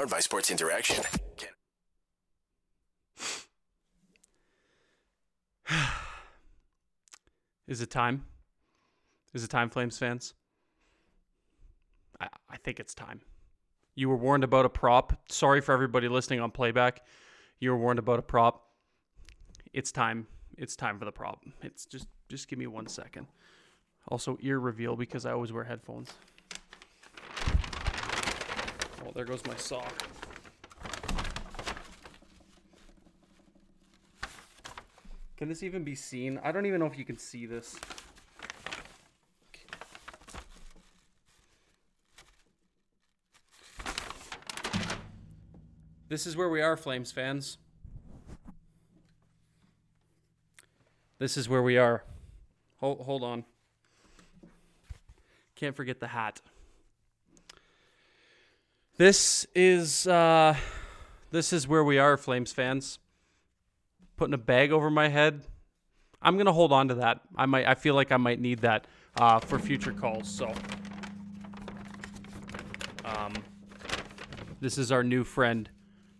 Powered by Sports Interaction. Is it time? Is it time, Flames fans? I, I think it's time. You were warned about a prop. Sorry for everybody listening on playback. You were warned about a prop. It's time. It's time for the prop. It's just just give me one second. Also ear reveal because I always wear headphones. Oh, there goes my sock. Can this even be seen? I don't even know if you can see this. This is where we are, Flames fans. This is where we are. Hold, hold on. Can't forget the hat. This is uh, this is where we are, Flames fans. Putting a bag over my head. I'm gonna hold on to that. I might. I feel like I might need that uh, for future calls. So, um, this is our new friend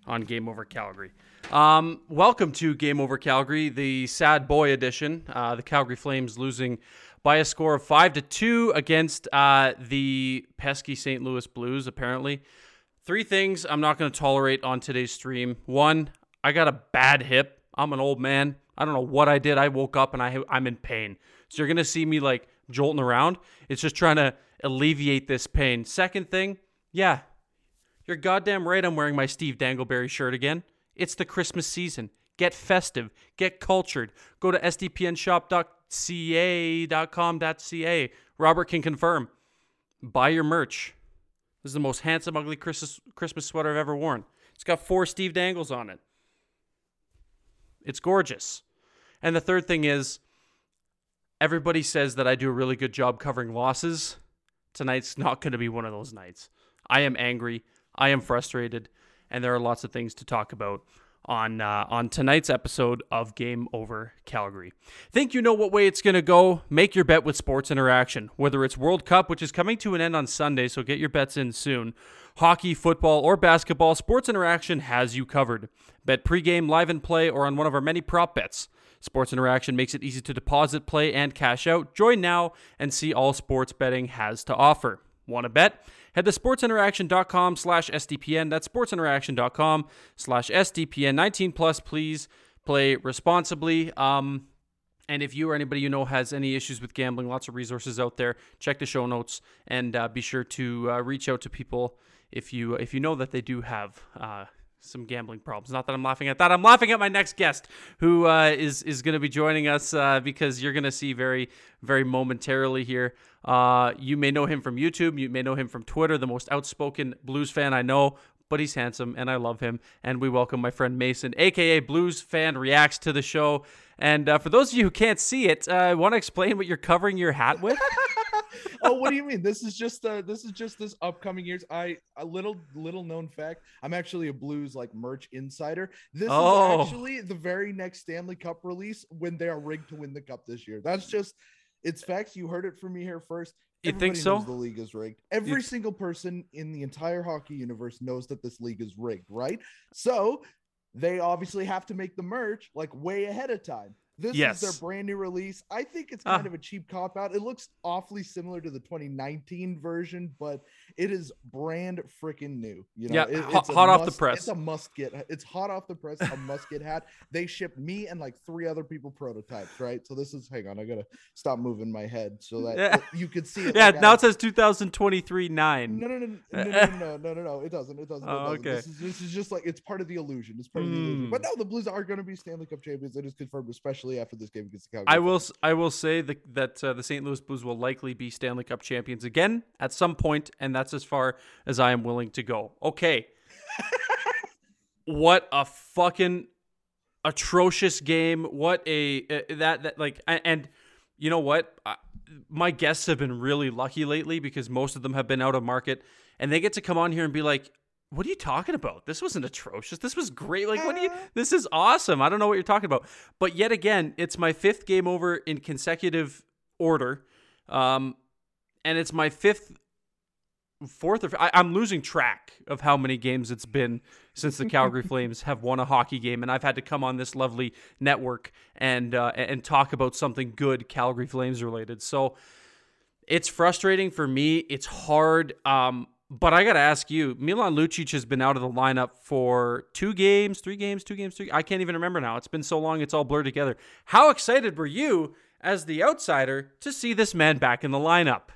on Game Over Calgary. Um, welcome to Game Over Calgary, the sad boy edition. Uh, the Calgary Flames losing by a score of five to two against uh, the pesky St. Louis Blues. Apparently, three things I'm not going to tolerate on today's stream. One, I got a bad hip. I'm an old man. I don't know what I did. I woke up and I I'm in pain. So you're gonna see me like jolting around. It's just trying to alleviate this pain. Second thing, yeah, you're goddamn right. I'm wearing my Steve Dangleberry shirt again. It's the Christmas season. Get festive. Get cultured. Go to sdpnshop.ca.com.ca. Robert can confirm. Buy your merch. This is the most handsome, ugly Christmas Christmas sweater I've ever worn. It's got four Steve Dangles on it. It's gorgeous. And the third thing is, everybody says that I do a really good job covering losses. Tonight's not going to be one of those nights. I am angry. I am frustrated, and there are lots of things to talk about on uh, on tonight's episode of Game Over Calgary. Think you know what way it's going to go? Make your bet with Sports Interaction. Whether it's World Cup, which is coming to an end on Sunday, so get your bets in soon. Hockey, football, or basketball, Sports Interaction has you covered. Bet pregame, live and play, or on one of our many prop bets. Sports Interaction makes it easy to deposit, play, and cash out. Join now and see all sports betting has to offer. Want to bet? Head to sportsinteraction.com slash SDPN. That's sportsinteraction.com slash SDPN. 19 plus, please play responsibly. Um, and if you or anybody you know has any issues with gambling, lots of resources out there. Check the show notes and uh, be sure to uh, reach out to people if you if you know that they do have uh, some gambling problems. Not that I'm laughing at that. I'm laughing at my next guest, who uh, is is going to be joining us uh, because you're going to see very very momentarily here. Uh, you may know him from YouTube. You may know him from Twitter. The most outspoken Blues fan I know. But he's handsome and I love him. And we welcome my friend Mason, aka Blues Fan Reacts to the show. And uh, for those of you who can't see it, uh, I want to explain what you're covering your hat with. oh, what do you mean? This is just uh this is just this upcoming years. I a little little known fact. I'm actually a blues like merch insider. This Oh. is actually the very next Stanley Cup release when they are rigged to win the cup this year. That's just it's facts. You heard it from me here first. You think so? The league is rigged. Every single person in the entire hockey universe knows that this league is rigged, right? So they obviously have to make the merch like way ahead of time. This Yes. is their brand new release. I think it's Ah. kind of a cheap cop out. It looks awfully similar to the 2019 version, but it is brand freaking new. You know, Yeah, It- hot- hot off the press. It's a must get. It's hot off the press. A must get hat. They shipped me and like three other people prototypes, right? So this is. Hang on, I gotta stop moving my head so that Yeah. you could see it. yeah, like, now I- it says 2023 9. no, no, no, no, no, no, no, no, no. It doesn't. It doesn't. It Oh, doesn't. okay. This is this is just like it's part of the illusion. It's part of the illusion. But Hmm. no, the Blues are going to be Stanley Cup champions. It is confirmed, especially after this game against the Calgary. I will I will say that that uh, the St. Louis Blues will likely be Stanley Cup champions again at some point, and that's as far as I am willing to go. Okay. what a fucking atrocious game! What a uh, that that like a- and you know what? I, my guests have been really lucky lately because most of them have been out of market, and they get to come on here and be like. What are you talking about? This wasn't atrocious. This was great. Like, what do you? This is awesome. I don't know what you're talking about. But yet again, it's my fifth game over in consecutive order, um, and it's my fifth fourth or I, I'm losing track of how many games it's been since the Calgary Flames have won a hockey game, and I've had to come on this lovely network and uh, and talk about something good Calgary Flames related. So it's frustrating for me. It's hard. Um, but I got to ask you, Milan Lucic has been out of the lineup for two games, three games, two games, three. I can't even remember now. It's been so long, it's all blurred together. How excited were you, as the outsider, to see this man back in the lineup?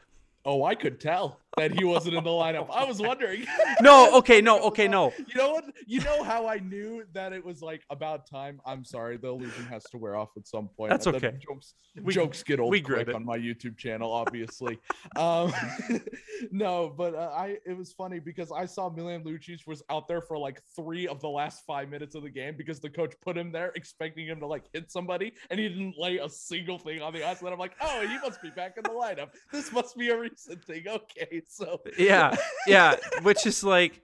Oh, I could tell that he wasn't in the lineup. I was wondering. no, okay, no, okay, no. You know what? You know how I knew that it was like about time. I'm sorry, the illusion has to wear off at some point. That's okay. Jokes, we, jokes get old we quick on my YouTube channel, obviously. um, no, but uh, I it was funny because I saw Milan Lucic was out there for like three of the last five minutes of the game because the coach put him there expecting him to like hit somebody and he didn't lay a single thing on the ice. And I'm like, oh, he must be back in the lineup. This must be a thing. Okay, so yeah, yeah, which is like,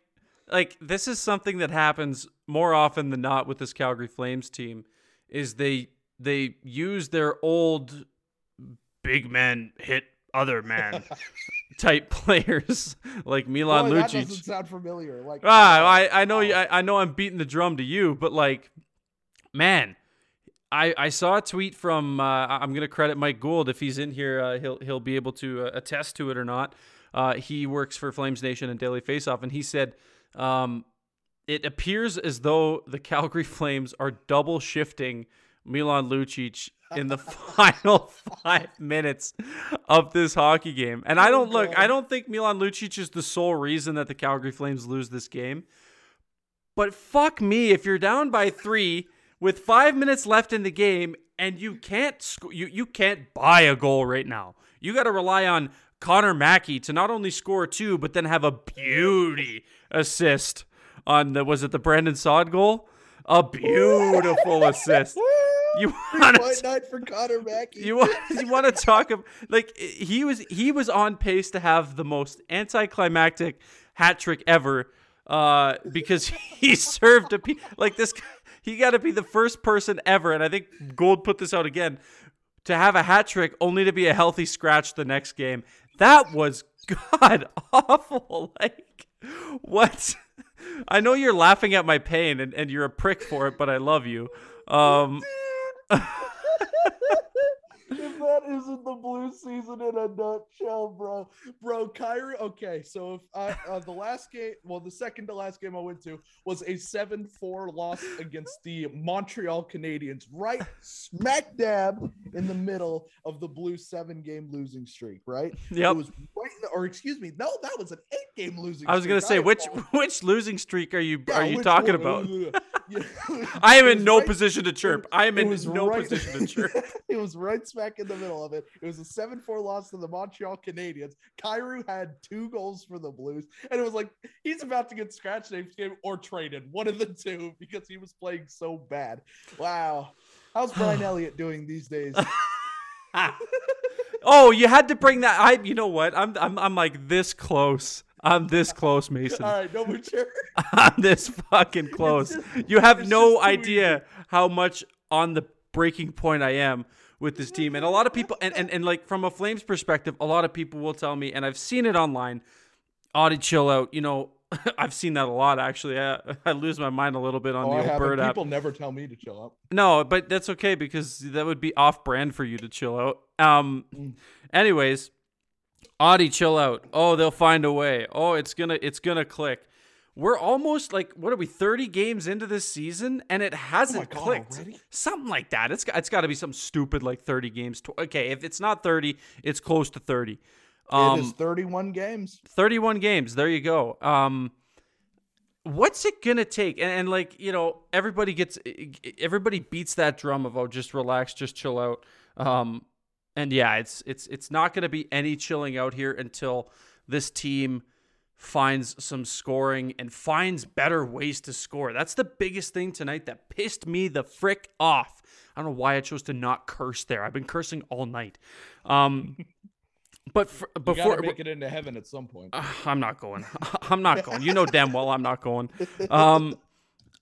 like this is something that happens more often than not with this Calgary Flames team, is they they use their old big men hit other man type players like Milan Boy, Lucic. That doesn't sound familiar. Like ah, I I know. I, I know I'm beating the drum to you, but like, man. I, I saw a tweet from uh, I'm gonna credit Mike Gould if he's in here uh, he'll he'll be able to uh, attest to it or not uh, he works for Flames Nation and Daily Faceoff, and he said um, it appears as though the Calgary Flames are double shifting Milan Lucic in the final five minutes of this hockey game. And I don't look, I don't think Milan Lucic is the sole reason that the Calgary Flames lose this game. But fuck me, if you're down by three with five minutes left in the game and you can't sc- you you can't buy a goal right now. You got to rely on Connor Mackey to not only score two, but then have a beauty assist on the was it the Brandon Saad goal? A beautiful assist. You want to for Connor Mackey. You want you want to talk about like he was he was on pace to have the most anticlimactic hat trick ever uh, because he served a pe- like this he got to be the first person ever and I think Gould put this out again to have a hat trick only to be a healthy scratch the next game. That was god awful. Like what? I know you're laughing at my pain and, and you're a prick for it, but I love you. Um if that isn't the blue season in a nutshell, bro. Bro, Kyrou. Okay, so if I, uh, the last game, well, the second to last game I went to was a 7 4 loss against the Montreal Canadiens, right smack dab in the middle of the blue seven game losing streak, right? Yep. It was right, the, or excuse me, no, that was an eight game losing I was going to say, which which losing streak are you yeah, are you talking one? about? I am in no right, position to chirp. I am in no right, position to chirp. it was right smack in the middle of it. It was a 7 4 loss to the Montreal Canadiens. Kyrou had two goals for the Blues. And it was like, he's about to get scratched next game or traded, one of the two, because he was playing so bad. Wow. How's Brian Elliott doing these days? oh, you had to bring that. I, you know what? I'm, I'm, I'm like this close. I'm this close, Mason. All right, no mature. I'm this fucking close. Just, you have no idea easy. how much on the breaking point I am with this team. And a lot of people, and, and, and like from a Flames perspective, a lot of people will tell me, and I've seen it online, Auddie, chill out. You know, I've seen that a lot actually. I, I lose my mind a little bit on oh, the old bird People app. People never tell me to chill out. No, but that's okay because that would be off brand for you to chill out. Um, mm. anyways, Auddie, chill out. Oh, they'll find a way. Oh, it's gonna it's gonna click. We're almost like what are we 30 games into this season and it hasn't oh God, clicked. Already? Something like that. It's it's got to be some stupid like 30 games. Okay, if it's not 30, it's close to 30. Um, it is 31 games. 31 games. There you go. Um what's it gonna take and, and, like you know everybody gets everybody beats that drum of oh just relax just chill out um and yeah it's it's it's not gonna be any chilling out here until this team finds some scoring and finds better ways to score. That's the biggest thing tonight that pissed me the frick off. I don't know why I chose to not curse there. I've been cursing all night. Um, but for, before make it into heaven at some point, uh, I'm not going. I'm not going. You know damn well I'm not going. Um,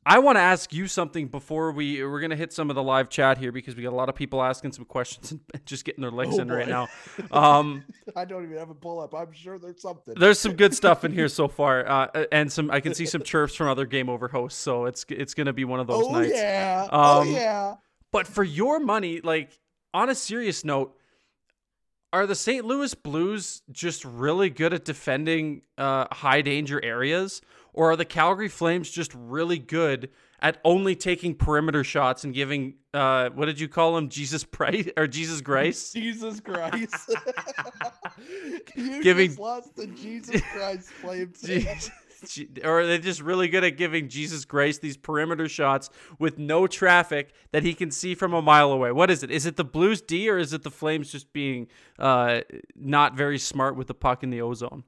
I want to ask you something before we we're gonna hit some of the live chat here because we got a lot of people asking some questions and just getting their licks Oh, in right now. Um, I don't even have a pull up. I'm sure there's something. there's some good stuff in here so far, uh, and some I can see some chirps from other game over hosts, so it's it's gonna be one of those oh nights. yeah. oh Um, yeah. But for your money, like on a serious note, are the St. Louis Blues just really good at defending uh, high danger areas, or are the Calgary Flames just really good at only taking perimeter shots and giving uh, what did you call him, Jesus Price or Jesus Grace? Jesus Christ. you Giving- just lost the Jesus Christ flames. Gee- Or are they just really good at giving Jesus Grace these perimeter shots with no traffic that he can see from a mile away? What is it? Is it the Blues D or is it the Flames just being uh, not very smart with the puck in the ozone?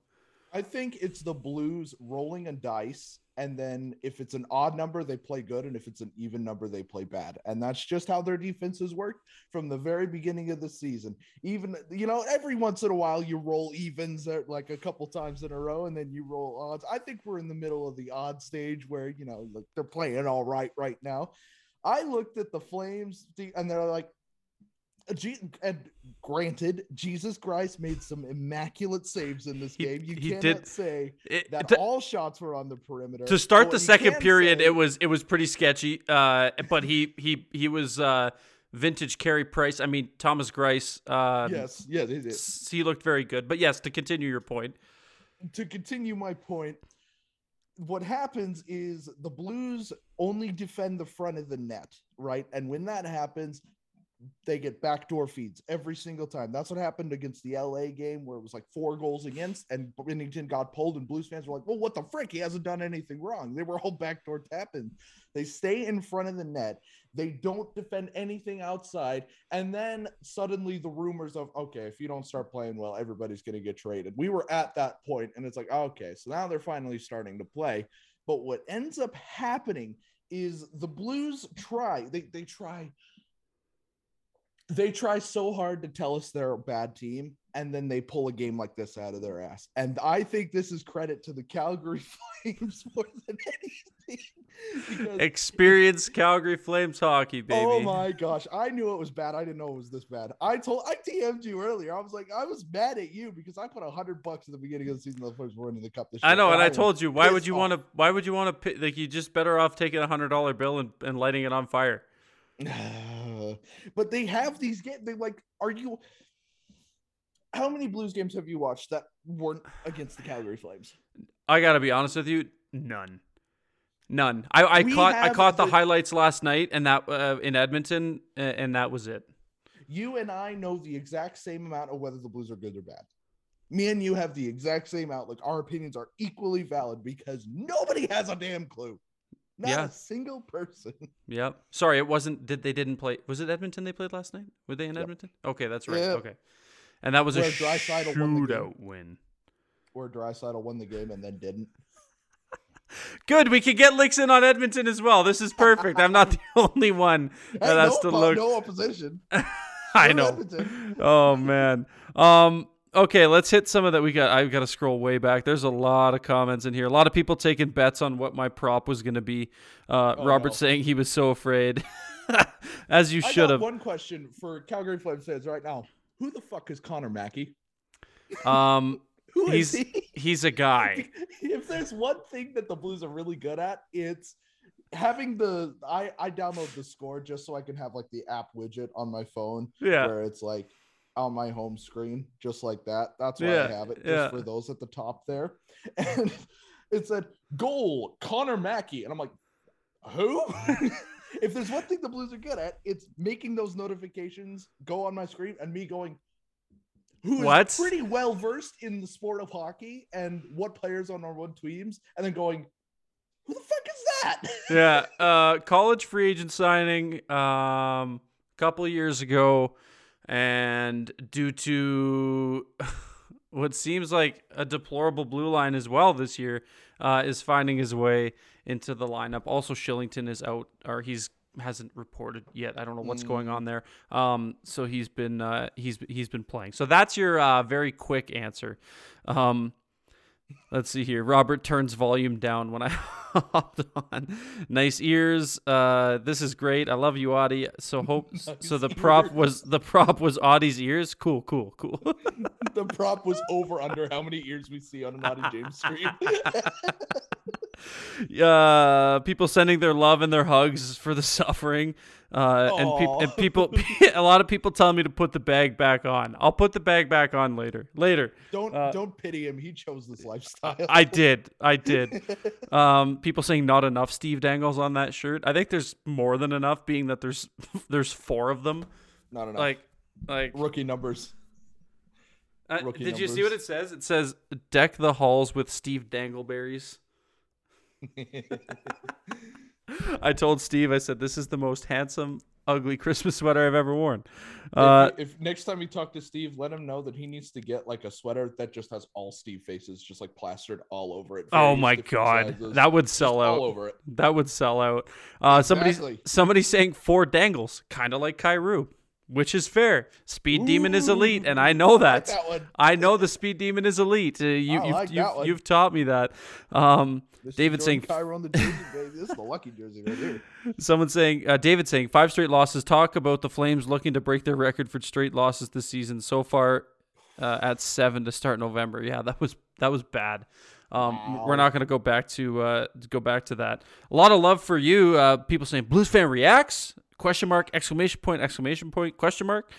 I think it's the Blues rolling a dice, and then if it's an odd number, they play good, and if it's an even number, they play bad. And that's just how their defenses work from the very beginning of the season. Even you know, every once in a while, you roll evens like a couple times in a row, and then you roll odds. I think we're in the middle of the odd stage where you know they're playing all right right now. I looked at the Flames, and they're like. G- and granted, Jesus Christ made some immaculate saves in this He- game. You he cannot did- say It- that to, all shots were on the perimeter. to start But the second period, say- it was it was pretty sketchy. Uh, but he he he was uh, vintage Carey Price. I mean Thomas Greiss. Uh, yes, yes. It, it. he looked very good. But yes, to continue your point, To continue my point, what happens is the Blues only defend the front of the net, right? And when that happens, they get backdoor feeds every single time. That's what happened against the LA game where it was like four goals against and Binnington got pulled and Blues fans were like, well, what the frick? He hasn't done anything wrong. They were all backdoor tapping. They stay in front of the net. They don't defend anything outside. And then suddenly the rumors of, okay, if you don't start playing well, everybody's going to get traded. We were at that point and it's like, okay, so now they're finally starting to play. But what ends up happening is the Blues try, they, they try they try so hard to tell us they're a bad team and then they pull a game like this out of their ass and i think this is credit to the calgary flames more than anything because experienced Calgary Flames hockey, oh baby. oh my gosh i knew it was bad i didn't know it was this bad i told i DM'd you earlier i was like i was mad at you because i put a hundred bucks at the beginning of the season the flames were winning the cup this year I know, and I was told you, why would you want to? Why would you want to? Like, you just better off taking a hundred dollar bill and, and lighting it on fire. but they have these games. They like, are you? How many Blues games have you watched that weren't against the Calgary Flames? I gotta be honest with you, none, none. I, I We caught I caught the, the- highlights last night, and that uh, in Edmonton, and that was it. You and I know the exact same amount of whether the Blues are good or bad. Me and you have the exact same outlook. Our opinions are equally valid because nobody has a damn clue. Not Yeah. a single person. Yep. Sorry, it wasn't. Did they didn't play? Was it Edmonton they played last night? Were they in Yep. Edmonton? Okay, that's right. Yep. Okay, and that was a Where Draisaitl won the game. shootout win. Where Draisaitl won the game and then didn't. Good, we can get licks in on Edmonton as well. This is perfect. I'm not the only one that Hey, has no, to look. no opposition. I know. Edmonton. oh man. Um. Okay, let's hit some of that. We got. I've got to scroll way back. There's a lot of comments in here. A lot of people taking bets on what my prop was going to be. Uh, Oh, Robert no. saying he was so afraid, as you should have. one question for Calgary Flames fans right now. Who the fuck is Connor Mackey? Um, Who is he's he? he's a guy. if there's one thing that the Blues are really good at, it's having the I I download the score just so I can have like the app widget on my phone Yeah. where it's like on my home screen just like that. That's why I have it just yeah. for those at the top there. And it said goal Connor Mackey and I'm like who? if there's one thing the Blues are good at, it's making those notifications go on my screen and me going who is What? pretty well versed in the sport of hockey and what players on our one teams, and then going, who the fuck is that? yeah, uh, college free agent signing um, a couple of years ago, and due to what seems like a deplorable blue line as well this year, uh, is finding his way into the lineup. Also, Kylington is out, or he's hasn't reported yet. I don't know what's going on there. Um, so he's been uh, he's he's been playing. So that's your uh, very quick answer. Um, Let's see here. Robert turns volume down when I hopped on. Nice ears. Uh, this is great. I love you, Auddie. So hope. so the Nice prop ears. was the prop was Auddie's ears. Cool, cool, cool. the prop was over under how many ears we see on an Auddie James stream. uh, people sending their love and their hugs for the suffering. Uh, and, Aw. and people, a lot of people tell me to put the bag back on. I'll put the bag back on later. Later. don't Uh, don't pity him. He chose this lifestyle. I did. I did. Um, people saying not enough Steve Dangles on that shirt. I think there's more than enough, being that there's there's four of them. Not enough. Like, like. rookie numbers. uh, rookie did you see what it says? It says deck the halls with Steve Dangleberries. I told Steve, I said, this is the most handsome, ugly Christmas sweater I've ever worn. Uh, if, if next time you talk to Steve, let him know that he needs to get like a sweater that just has all Steve faces, just like plastered all over it. oh my god, sizes, that would sell all out. over it. That would sell out. Uh, somebody, Exactly. somebody saying four dangles, kind of like Kyrou, which is fair. Speed Demon is elite, and I know I like that. that. I know the Speed Demon is elite. Uh, you, I you've, like you've, one. you've taught me that. Um, David saying on the jersey, baby. This is the lucky jersey right here. Someone saying, uh, David saying, five straight losses. Talk about the Flames looking to break their record for straight losses this season. So far, uh, at seven to start November. Yeah, that was that was bad. Um, We're not going to go back to uh, go back to that. A lot of love for you. Uh, people saying Blues fan reacts? Question mark! Exclamation point! Exclamation point! Question mark!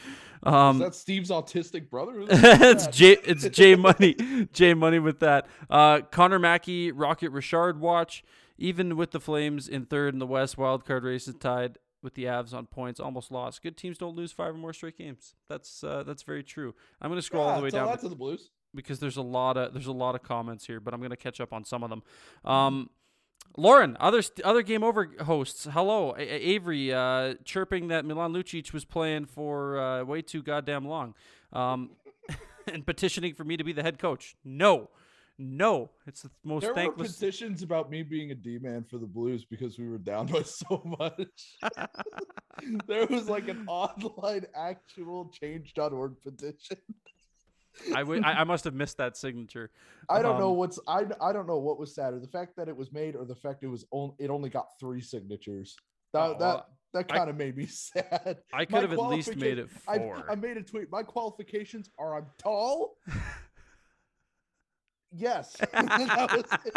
Is Um, that Steve's autistic brother? Who the fuck is it's? J it's J Money. J Money with that. Uh Connor Mackey, Rocket Richard watch. Even with the Flames in third in the West, wild card race is tied with the Avs on points, almost lost. Good teams don't lose five or more straight games. That's uh, that's very true. I'm gonna scroll all the way down that to the Blues. because there's a lot of there's a lot of comments here, but I'm gonna catch up on some of them. Um, Lauren, other st- other game over hosts. Hello, A- A- Avery, uh, chirping that Milan Lucic was playing for uh, way too goddamn long, um, and petitioning for me to be the head coach. No, no, it's the most There were thankless. petitions about me being a D man for the Blues because we were down by so much. there was like an online actual change.org petition. I, w- I I must have missed that signature. I don't know Um, what's I I don't know what was sadder, the fact that it was made or the fact it was only it only got three signatures. That Oh, that that kind of made me sad. I My could have at least made it qualifica- I, four. I made a tweet. My qualifications are I'm tall. yes. That was it.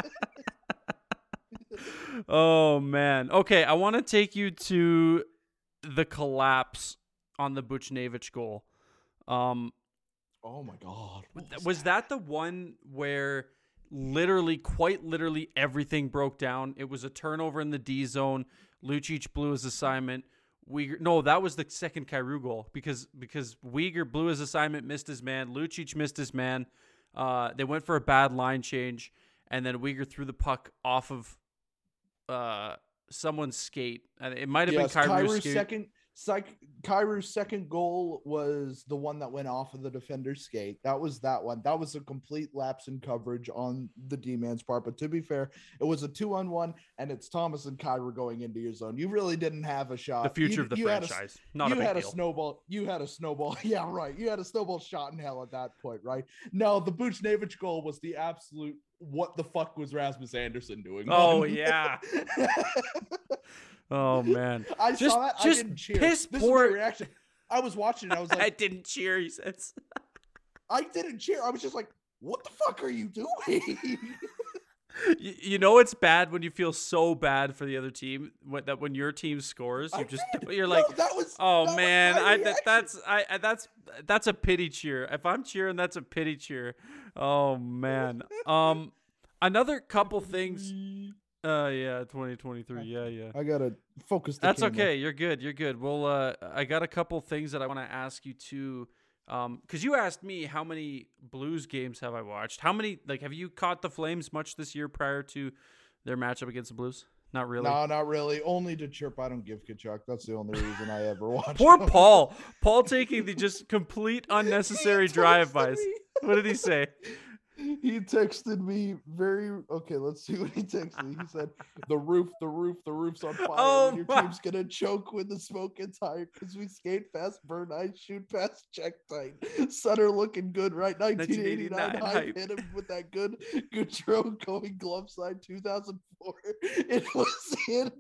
oh man. Okay, I want to take you to the collapse on the Buchnevich goal. Um, oh my god. what th- was that the one where literally, quite literally, everything broke down? It was a turnover in the D zone. Lucic blew his assignment. Weegar, no, that was the second Kyrou goal because because Weegar blew his assignment, missed his man. Lucic missed his man. Uh, they went for a bad line change, and then Weegar threw the puck off of uh, someone's skate. And it might have yes, been Kyrou's Kyrou's skate. second Psych, Kyrou's second goal was the one that went off of the defender's skate. That was that one. That was a complete lapse in coverage on the D man's part. But to be fair, it was a two on one, and it's Thomas and Kyrou going into your zone. You really didn't have a shot. the future You- of the had a franchise. Not you a big had deal. a snowball. You had a snowball. Yeah, right. You had a snowball shot in hell at that point, right? No, the Buchnevich goal was the absolute. What the fuck was Rasmus Andersson doing? Oh yeah. oh man. I Just- saw that. just I didn't cheer. piss this poor- is my reaction. I was watching it. I was like, I didn't cheer. He says. I didn't cheer. I was just like, what the fuck are you doing? you, you know it's bad when you feel so bad for the other team when, that when your team scores you I just did. you're No, like that was. oh that man my I that, that's I, I that's that's a pity cheer if I'm cheering that's a pity cheer oh man um another couple things uh yeah 2023 yeah yeah I gotta focus. That's camera. okay. You're good. You're good. Well, uh, I got a couple things that I want to ask you too, because you asked me how many Blues games have I watched. How many? Like, have you caught the Flames much this year prior to their matchup against the Blues? Not really. No, not really. Only to chirp. I don't give Tkachuk. That's the only reason I ever watched. Poor him. Paul. Paul taking the just complete unnecessary He texted drive-bys. What did he say? he texted me very okay. Let's see what he texted me. He said, "The roof, the roof, the roof's on fire. Oh your my- team's gonna choke when the smoke gets higher because we skate fast, burn ice, shoot fast, check tight. Sutter looking good, right? 1989 1989 hype hype. hit him with that good Gaudreau going glove side 2004. It was in.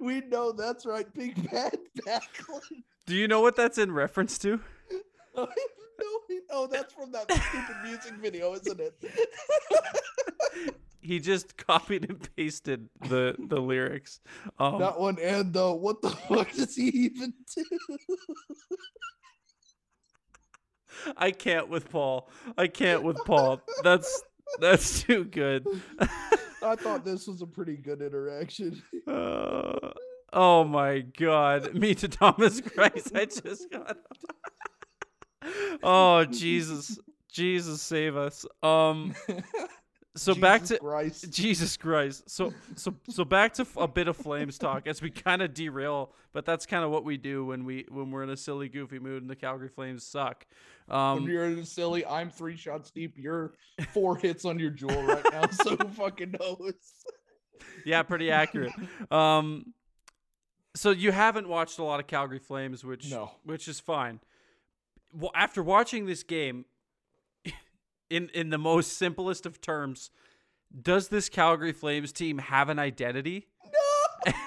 We know that's right. Big bad Backlund. Do you know what that's in reference to? no, oh, that's from that stupid music video, isn't it? He just copied and pasted the the lyrics. Um, that one and what the fuck does he even do? I can't with Paul. I can't with Paul. That's that's too good. I thought this was a pretty good interaction. Uh, oh my god. Me to Thomas Christ. I just got Oh Jesus. Jesus save us. Um so back to Christ. Jesus Christ. So so so back to f- a bit of flames talk as we kind of derail, but that's kind of what we do when we when we're in a silly goofy mood and the Calgary Flames suck. when Um you're in silly, I'm three shots deep. You're four hits on your jewel right now, so fucking knows? yeah, pretty accurate. Um so you haven't watched a lot of Calgary Flames, which No. which is fine. Well, after watching this game in in the most simplest of terms, does this Calgary Flames team have an identity? No.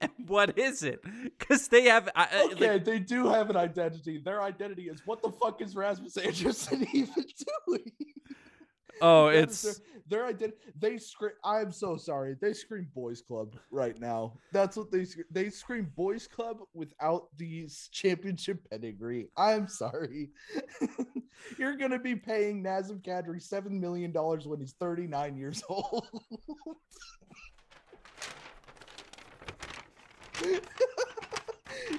And what is it? Because they have. I- I- like, Okay, they do have an identity. Their identity is what the fuck is Rasmus Andersson even doing? oh, it's their, identity. They scream. I'm so sorry. They scream boys club right now. That's what they sc- they scream boys club without the championship pedigree. I'm sorry. You're gonna be paying Nazem Kadri seven million dollars when he's 39 years old.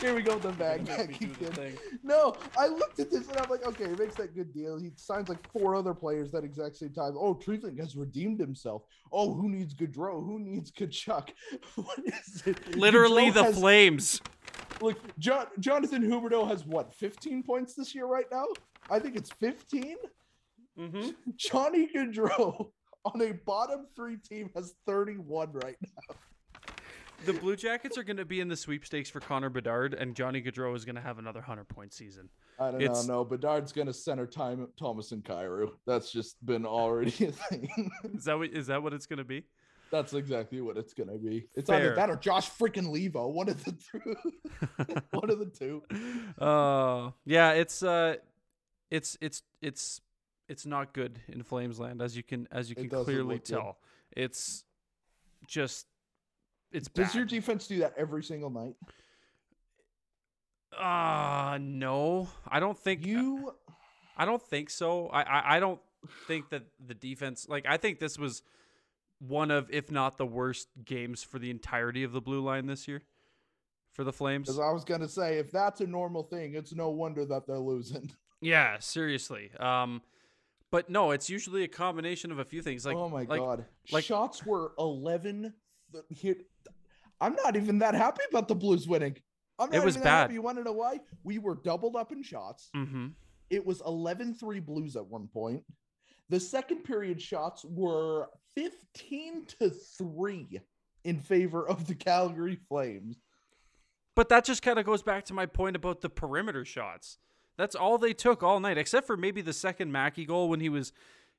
Here we go with the bag. again. No, I looked at this and I'm like, okay, he makes that good deal. He signs like four other players that exact same time. Oh, Treliving has redeemed himself. Oh, who needs Gaudreau? Who needs Tkachuk? What is it? Literally Gaudreau the has- Flames. Look, John, Jonathan Huberdeau has what, 15 points this year right now? I think it's 15. hmm Johnny Gaudreau on a bottom three team has 31 right now. The Blue Jackets are going to be in the sweepstakes for Connor Bedard, and Johnny Gaudreau is going to have another hundred point season. I don't It's- know. No, Bedard's gonna center time Thomas and Kyrou. That's just been already a thing. Is that what, is that what it's going to be? That's exactly what it's gonna be. It's Fair. either that or Josh freaking Leivo. One of the two. One of the two. Uh, yeah, it's uh, it's it's it's it's not good in Flamesland as you can as you can clearly look good. tell. It's just it's Does bad. your defense do that every single night? Uh no, I don't think You I don't think so. I, I I don't think that the defense like I think this was one of if not the worst games for the entirety of the blue line this year for the Flames. because I was gonna say if that's a normal thing, it's no wonder that they're losing. Yeah, seriously. Um but no, it's usually a combination of a few things like oh my like, god. like- Shots were eleven. Here, I'm not even that happy about the Blues winning. I'm It not was even that bad. happy. You want to know why? We were doubled up in shots. Mhm. It was 11 3 Blues at one point. The second period shots were 15 to 3 in favor of the Calgary Flames. But that just kind of goes back to my point about the perimeter shots. That's all they took all night, except for maybe the second Mackey goal when he was,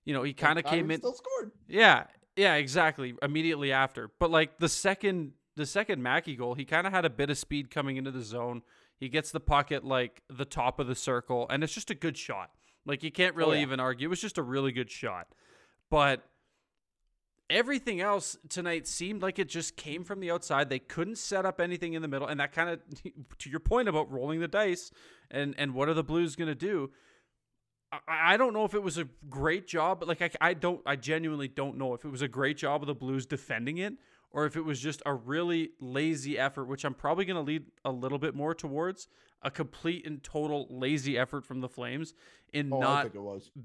you know, he kind of came in. Still scored. Yeah, yeah, exactly. Immediately after, but like the second, the second Mackey goal, he kind of had a bit of speed coming into the zone. He gets the puck at like the top of the circle, and it's just a good shot. Like you can't oh, really yeah. even argue. It was just a really good shot, but everything else tonight seemed like it just came from the outside. They couldn't set up anything in the middle, and that kind of, to your point about rolling the dice, and and what are the Blues going to do? I, don't know if it was a great job, but like I, I don't, I genuinely don't know if it was a great job of the Blues defending it, or if it was just a really lazy effort, which I'm probably going to lead a little bit more towards a complete and total lazy effort from the Flames in Oh, not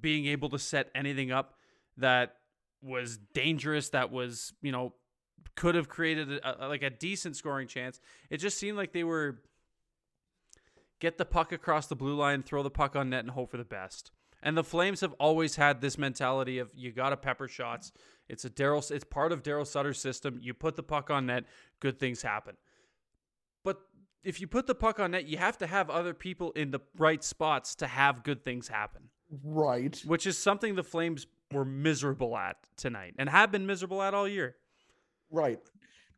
being able to set anything up that was dangerous that was you know could have created a, a- like a decent scoring chance. It just seemed like they were get the puck across the blue line throw the puck on net and hope for the best And the Flames have always had this mentality of you got to pepper shots. It's a Daryl. It's part of Daryl Sutter's system. You put the puck on net, good things happen. But if you put the puck on net, you have to have other people in the right spots to have good things happen, Right. which is something the Flames were miserable at tonight and have been miserable at all year. Right.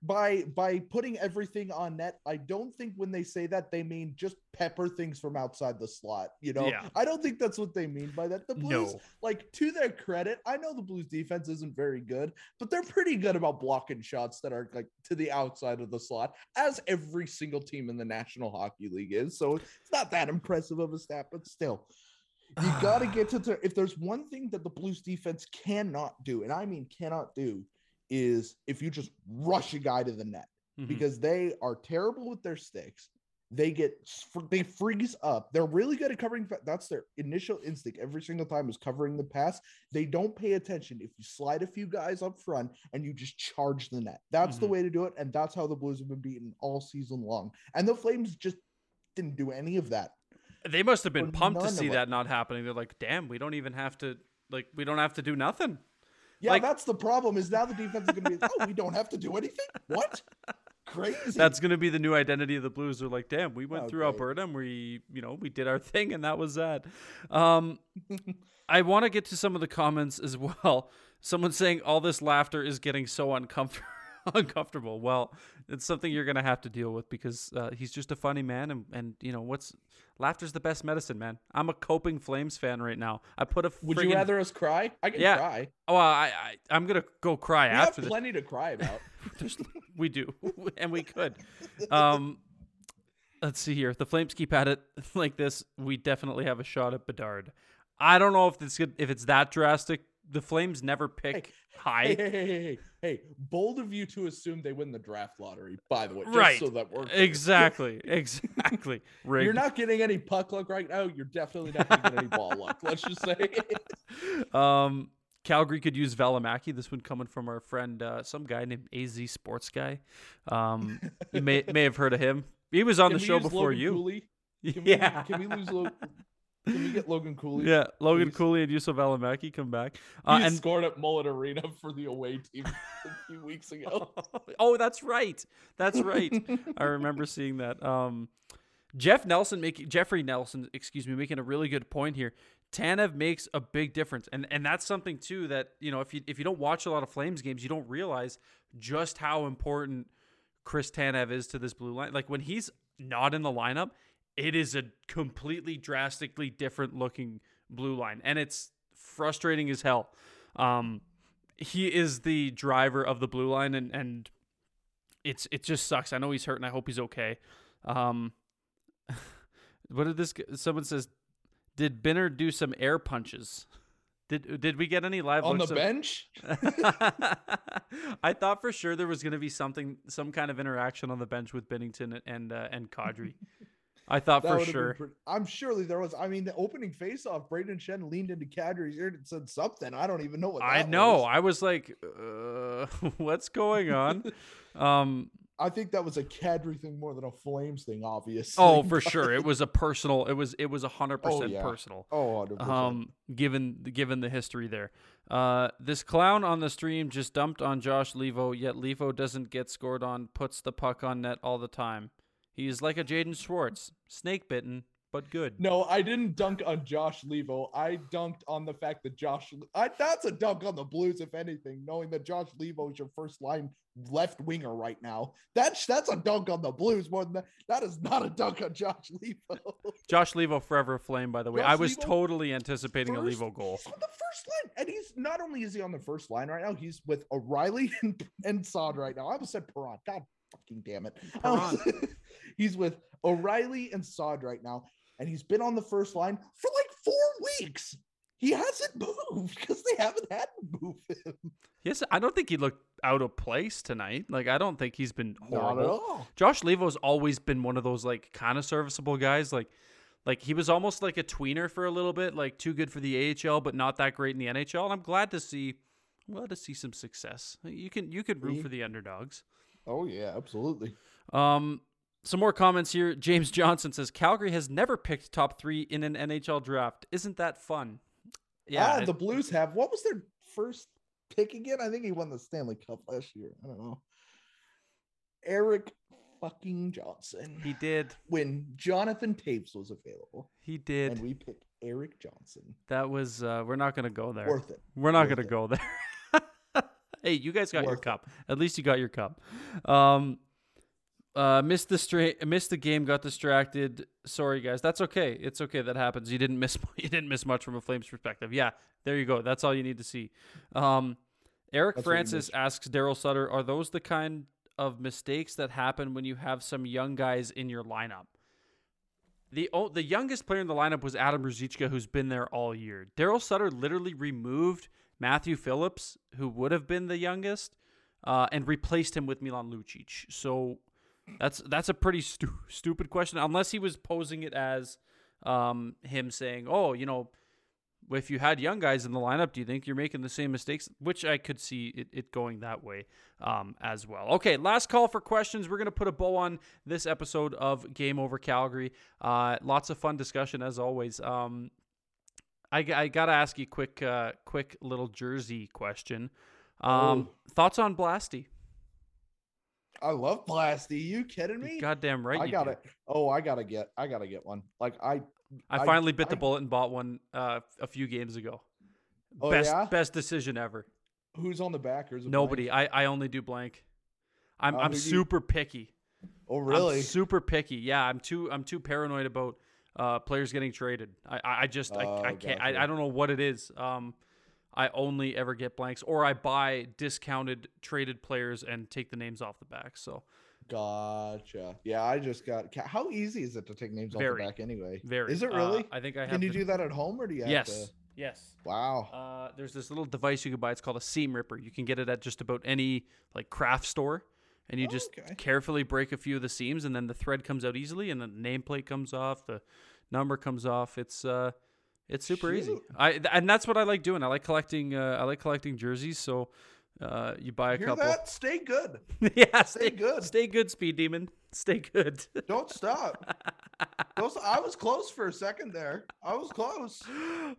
By by putting everything on net, I don't think when they say that they mean just pepper things from outside the slot. You know, Yeah. I don't think that's what they mean by that. The Blues, No. like to their credit, I know the Blues defense isn't very good, but they're pretty good about blocking shots that are like to the outside of the slot, as every single team in the National Hockey League is. So it's not that impressive of a stat, but still. You got to get to the, if there's one thing that the Blues defense cannot do, and I mean cannot do, is if you just rush a guy to the net Mhm. because they are terrible with their sticks. They get they freeze up. They're really good at covering. That's their initial instinct every single time is covering the pass. They don't pay attention if you slide a few guys up front and you just charge the net. That's the Mhm. way to do it, and that's how the Blues have been beaten all season long. And the Flames just didn't do any of that. They must have been Or pumped to see that not happening. They're like, "Damn, we don't even have to like we don't have to do nothing." Yeah, Like- that's the problem. Is now the defense is going to be, oh, we don't have to do anything. What? Crazy. That's going to be the new identity of the Blues. They're like, "Damn, we went through Okay. Alberta and we, you know, we did our thing and that was that." Um I want to get to some of the comments as well. Someone saying all this laughter is getting so uncomfortable. uncomfortable. Well, it's something you're gonna have to deal with because uh, he's just a funny man, and and you know what's laughter's the best medicine, man. I'm a coping Flames fan right now. I put a Would friggin- you rather us cry? I can Yeah, cry. Oh, I, I I'm gonna go cry We after have this. plenty to cry about. We do, and we could. Um, let's see here. If the Flames keep at it like this, we definitely have a shot at Bedard. I don't know if it's good, if it's that drastic. The Flames never pick high. Hey, hey, hey, hey, hey, hey, bold of you to assume they win the draft lottery. By the way, just Right. So that we're. Exactly. Exactly. Rigged. You're not getting any puck luck right now. You're definitely not going to get any ball luck. Let's just say. um, Calgary could use Valimaki. This one coming from our friend, uh, some guy named AZ Sports Guy. Um, you may may have heard of him. He was on Can the show before Logan you. Cooley? Can yeah. We, can we lose? Lo- can we get Logan Cooley? Yeah, Logan please? Cooley and Juuso Valimaki come back. Uh, he and scored at Mullet Arena for the away team a few weeks ago. oh, that's right. That's right. I remember seeing that. Um, Jeff Nelson making Jeffrey Nelson, excuse me, making a really good point here. Tanev makes a big difference, and and that's something too that you know if you if you don't watch a lot of Flames games, you don't realize just how important Chris Tanev is to this blue line. Like when he's not in the lineup, it is a completely drastically different looking blue line, and it's frustrating as hell. Um, he is the driver of the blue line, and and it's it just sucks. I know he's hurt, and I hope he's okay. Um, what did this? Someone says, did Binner do some air punches? Did did we get any live On the of- bench, I thought for sure there was going to be something, some kind of interaction on the bench with Binnington and uh, and Kadri. I thought That for sure. pretty- I'm surely there was. I mean, the opening faceoff, Brayden Schenn leaned into Kadri's ear and said something. I don't even know what. I know. was. I was like, uh, what's going on? um, I think that was a Kadri thing more than a Flames thing. Obviously. oh, for sure, it was a personal. It was it was a hundred percent yeah. personal. Oh, 100%. Um, given given the history there, uh, this clown on the stream just dumped on Josh Leivo. Yet Leivo doesn't get scored on. Puts the puck on net all the time. He's like a Jaden Schwartz, snake bitten but good. No, I didn't dunk on Josh Leivo. I dunked on the fact that Josh. I, that's a dunk on the Blues, if anything, knowing that Josh Leivo is your first line left winger right now. That's that's a dunk on the Blues more than that. That is not a dunk on Josh Leivo. Josh Leivo forever flame. By the way, Josh I was Leivo, totally anticipating a Leivo goal. He's on the first line, and he's not only is he on the first line right now, he's with O'Reilly and, and Saad right now. I almost said Perron. God fucking damn it. Perron. Um, he's with O'Reilly and Saad right now, and he's been on the first line for like four weeks. He hasn't moved because they haven't had to move him. Yes, I don't think he looked out of place tonight. Like I don't think he's been Not at horrible. all. Josh Leivo's always been one of those like kind of serviceable guys. Like, like he was almost like a tweener for a little bit, like too good for the AHL, but not that great in the NHL. And I'm glad to see, I'm glad to see some success. You can you could root for the underdogs. Oh yeah, absolutely. Um, some more comments here. James Johnson says Calgary has never picked top three in an NHL draft. Isn't that fun? yeah, Ah, the Blues have. What was their first pick again? I think he won the Stanley Cup last year. I don't know. Erik fucking Johnson. he did. when Jonathan Toews was available, He did. and we picked Erik Johnson. that was. Uh, we're not gonna go there. Worth it. We're not Worth gonna it. go there. hey, you guys got your Worth it. cup. At least you got your cup. Um, uh, missed the straight, missed the game, got distracted. Sorry, guys. That's okay. It's okay. That happens. You didn't miss. You didn't miss much from a Flames perspective. Yeah, there you go. That's all you need to see. Um, Eric That's Francis asks Daryl Sutter, "Are those the kind of mistakes that happen when you have some young guys in your lineup?" The o- the youngest player in the lineup was Adam Ruzicka, who's been there all year. Daryl Sutter literally removed Matthew Phillips, who would have been the youngest, uh, and replaced him with Milan Lucic. So that's that's a pretty stu- stupid question, unless he was posing it as um, him saying, "Oh, you know." If you had young guys in the lineup, do you think you're making the same mistakes? Which I could see it, it going that way um, as well. Okay, last call for questions. We're going to put a bow on this episode of Game Over Calgary. Uh, lots of fun discussion as always. Um, I, I got to ask you a quick, uh, quick little jersey question. Um, Thoughts on Blasty? I love Blasty. You kidding me? Goddamn right. I got it. Oh, I gotta get. I gotta get one. Like I. I I- finally bit the bullet and bought one uh, a few games ago. Oh, best yeah? best decision ever. Who's on the back? Or Nobody. blank? I, I only do blank. I'm Oh, I'm do you- super picky. Oh, I'm really? super picky. Yeah, I'm too I'm too paranoid about uh, players getting traded. I I, I just I, Oh, I can't I, gotcha. I don't know what it is. Um, I only ever get blanks, or I buy discounted traded players and take the names off the back. So Gotcha. Yeah, I just got. How easy is it to take names Very. off the back anyway? very. Is it uh, really? I think I have. Can you the- do that at home or do you have Yes. to? Yes. Wow. Uh, there's this little device you can buy. It's called a seam ripper. You can get it at just about any like craft store, and you just Okay. carefully break a few of the seams, and then the thread comes out easily, and the nameplate comes off, the number comes off. It's uh, it's super easy. I and that's what I like doing. I like collecting. Uh, I like collecting jerseys. So, uh, you buy a Hear couple. that? Stay good. yeah, Stay good. Stay good, Speed Demon. Stay good. Don't stop. Don't I was close for a second there. I was close.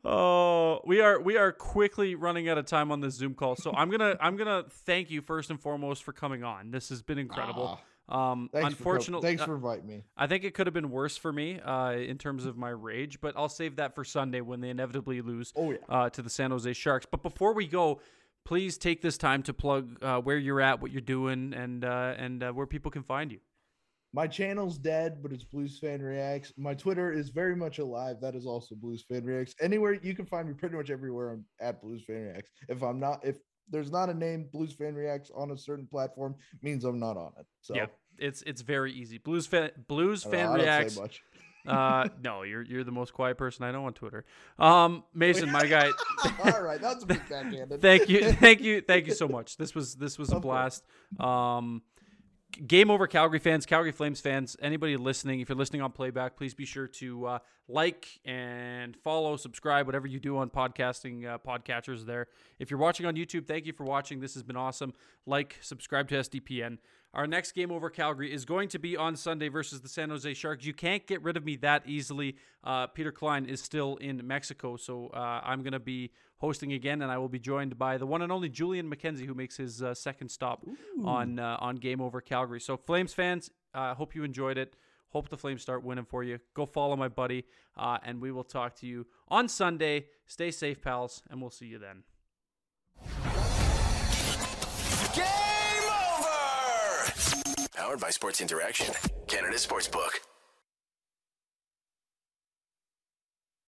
Oh, we are we are quickly running out of time on this Zoom call. So I'm gonna I'm gonna thank you first and foremost for coming on. This has been incredible. Um, Thanks unfortunately, For, thanks uh, for inviting me. I think it could have been worse for me uh, in terms of my rage, but I'll save that for Sunday when they inevitably lose Oh yeah. uh, to the San Jose Sharks. But before we go, please take this time to plug uh, where you're at, what you're doing, and uh, and uh, where people can find you. My channel's dead, but it's Blues Fan Reacts. My Twitter is very much alive. That is also Blues Fan Reacts. Anywhere you can find me, pretty much everywhere. I'm at Blues Fan Reacts. If I'm not, if there's not a name Blues Fan Reacts on a certain platform, means I'm not on it. So Yeah, it's it's very easy. Blues fan Blues know, fan say reacts. much. Uh, no, you're you're the most quiet person I know on Twitter. Um, Mason, my guy. All right, that's a bit backhanded. thank you, thank you, thank you so much. This was this was a Of course. blast. Um, game over, Calgary fans, Calgary Flames fans, anybody listening. If you're listening on playback, please be sure to uh, like and follow, subscribe, whatever you do on podcasting uh, podcatchers. There. If you're watching on YouTube, thank you for watching. This has been awesome. Like, subscribe to SDPN. Our next game over Calgary is going to be on Sunday versus the San Jose Sharks. You can't get rid of me that easily. Uh, Peter Klein is still in Mexico, so uh, I'm going to be hosting again, and I will be joined by the one and only Julian McKenzie, who makes his uh, second stop on uh, on Game Over Calgary. So, Flames fans, uh, hope you enjoyed it. Hope the Flames start winning for you. Go follow my buddy, uh, and we will talk to you on Sunday. Stay safe, pals, and we'll see you then. Game over! Powered by Sports Interaction, Canada Sportsbook.